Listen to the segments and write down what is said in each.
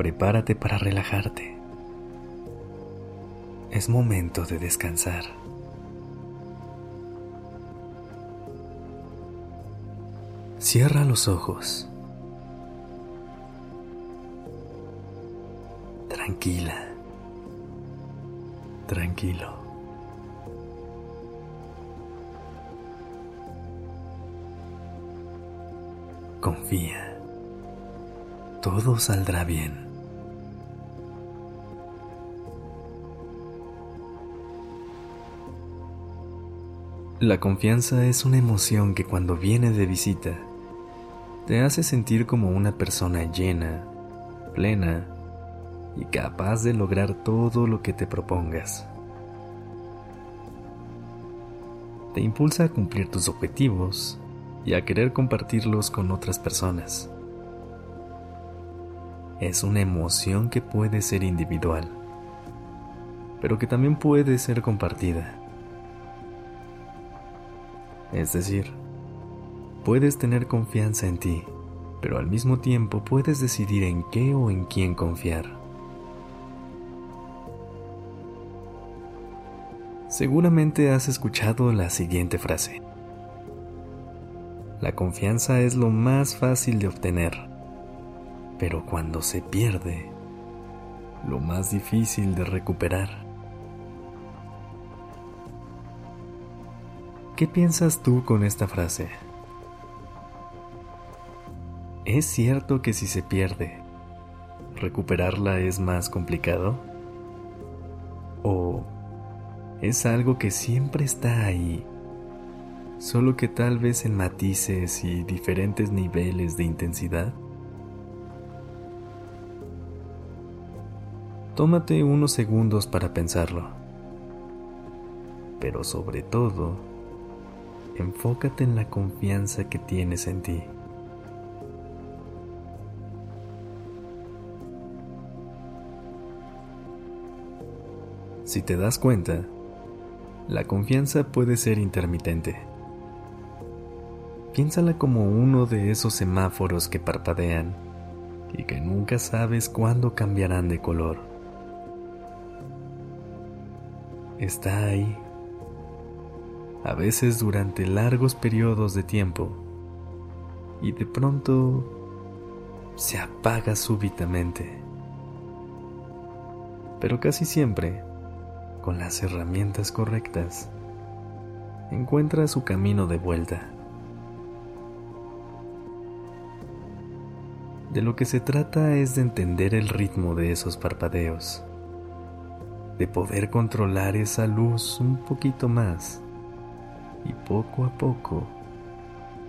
Prepárate para relajarte. Es momento de descansar. Cierra los ojos. Tranquila. Tranquilo. Confía. Todo saldrá bien. La confianza es una emoción que cuando viene de visita te hace sentir como una persona llena, plena y capaz de lograr todo lo que te propongas. Te impulsa a cumplir tus objetivos y a querer compartirlos con otras personas. Es una emoción que puede ser individual, pero que también puede ser compartida. Es decir, puedes tener confianza en ti, pero al mismo tiempo puedes decidir en qué o en quién confiar. Seguramente has escuchado la siguiente frase. La confianza es lo más fácil de obtener, pero cuando se pierde, lo más difícil de recuperar. ¿Qué piensas tú con esta frase? ¿Es cierto que si se pierde, recuperarla es más complicado? ¿O es algo que siempre está ahí, solo que tal vez en matices y diferentes niveles de intensidad? Tómate unos segundos para pensarlo, pero sobre todo, enfócate en la confianza que tienes en ti. Si te das cuenta, la confianza puede ser intermitente. Piénsala como uno de esos semáforos que parpadean y que nunca sabes cuándo cambiarán de color. Está ahí a veces durante largos periodos de tiempo, y de pronto se apaga súbitamente. Pero casi siempre, con las herramientas correctas, encuentra su camino de vuelta. De lo que se trata es de entender el ritmo de esos parpadeos, de poder controlar esa luz un poquito más y poco a poco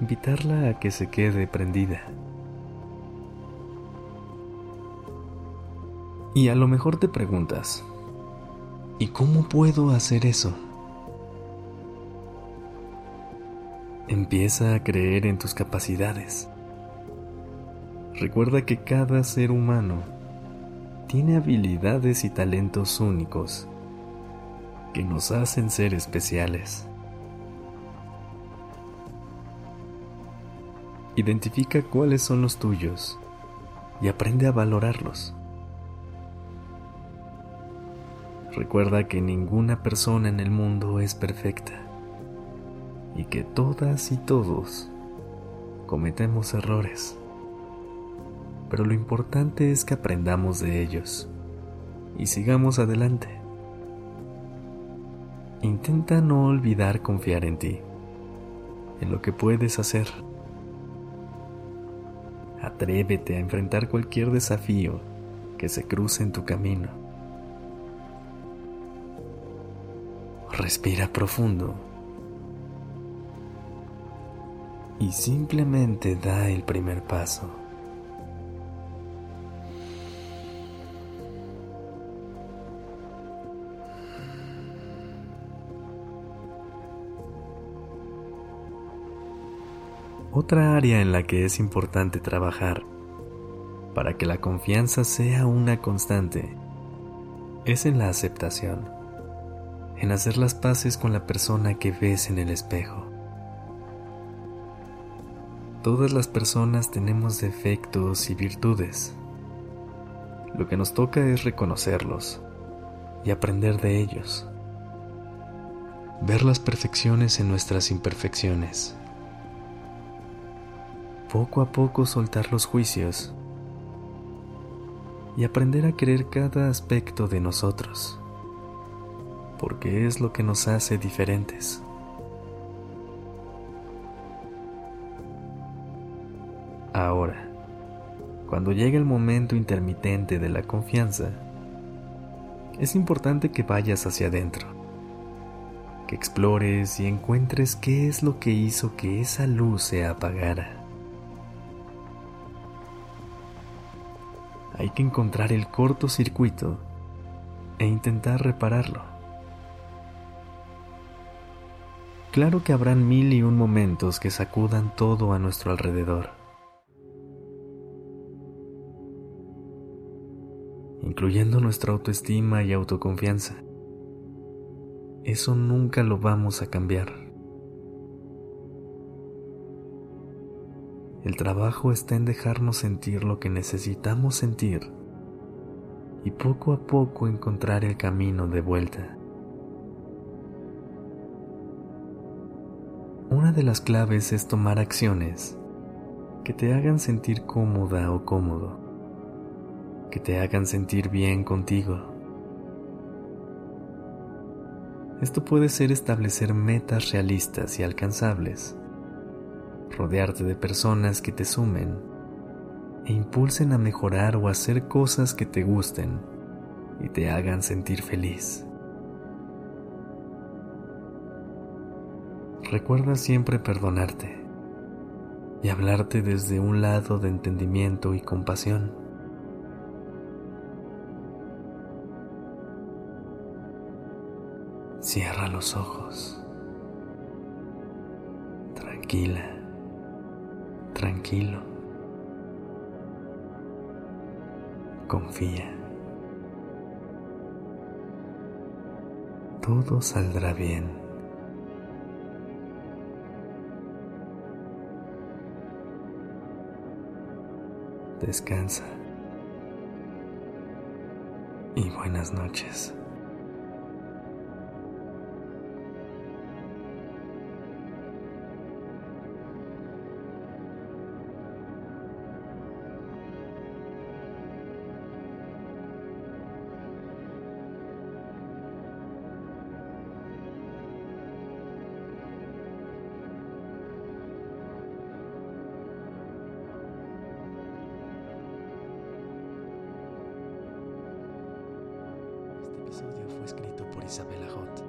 invitarla a que se quede prendida. Y a lo mejor te preguntas, ¿y cómo puedo hacer eso? Empieza a creer en tus capacidades. Recuerda que cada ser humano tiene habilidades y talentos únicos que nos hacen ser especiales. Identifica cuáles son los tuyos y aprende a valorarlos. Recuerda que ninguna persona en el mundo es perfecta y que todas y todos cometemos errores. Pero lo importante es que aprendamos de ellos y sigamos adelante. Intenta no olvidar confiar en ti, en lo que puedes hacer Atrévete a enfrentar cualquier desafío que se cruce en tu camino. Respira profundo y simplemente da el primer paso. Otra área en la que es importante trabajar para que la confianza sea una constante es en la aceptación, en hacer las paces con la persona que ves en el espejo. Todas las personas tenemos defectos y virtudes. Lo que nos toca es reconocerlos y aprender de ellos. Ver las perfecciones en nuestras imperfecciones. Poco a poco soltar los juicios y aprender a querer cada aspecto de nosotros, porque es lo que nos hace diferentes. Ahora, cuando llega el momento intermitente de la confianza, es importante que vayas hacia adentro, que explores y encuentres qué es lo que hizo que esa luz se apagara. Hay que encontrar el cortocircuito e intentar repararlo. Claro que habrán mil y un momentos que sacudan todo a nuestro alrededor, incluyendo nuestra autoestima y autoconfianza. Eso nunca lo vamos a cambiar. El trabajo está en dejarnos sentir lo que necesitamos sentir y poco a poco encontrar el camino de vuelta. Una de las claves es tomar acciones que te hagan sentir cómoda o cómodo, que te hagan sentir bien contigo. Esto puede ser establecer metas realistas y alcanzables rodearte de personas que te sumen e impulsen a mejorar o hacer cosas que te gusten y te hagan sentir feliz. Recuerda siempre perdonarte y hablarte desde un lado de entendimiento y compasión. Cierra los ojos. Tranquila tranquilo. Confía. Todo saldrá bien. Descansa. Y buenas noches. Isabela Hot.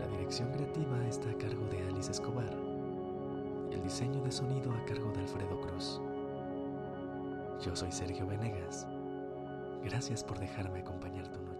La dirección creativa está a cargo de Alice Escobar. El diseño de sonido a cargo de Alfredo Cruz. Yo soy Sergio Venegas. Gracias por dejarme acompañar tu noche.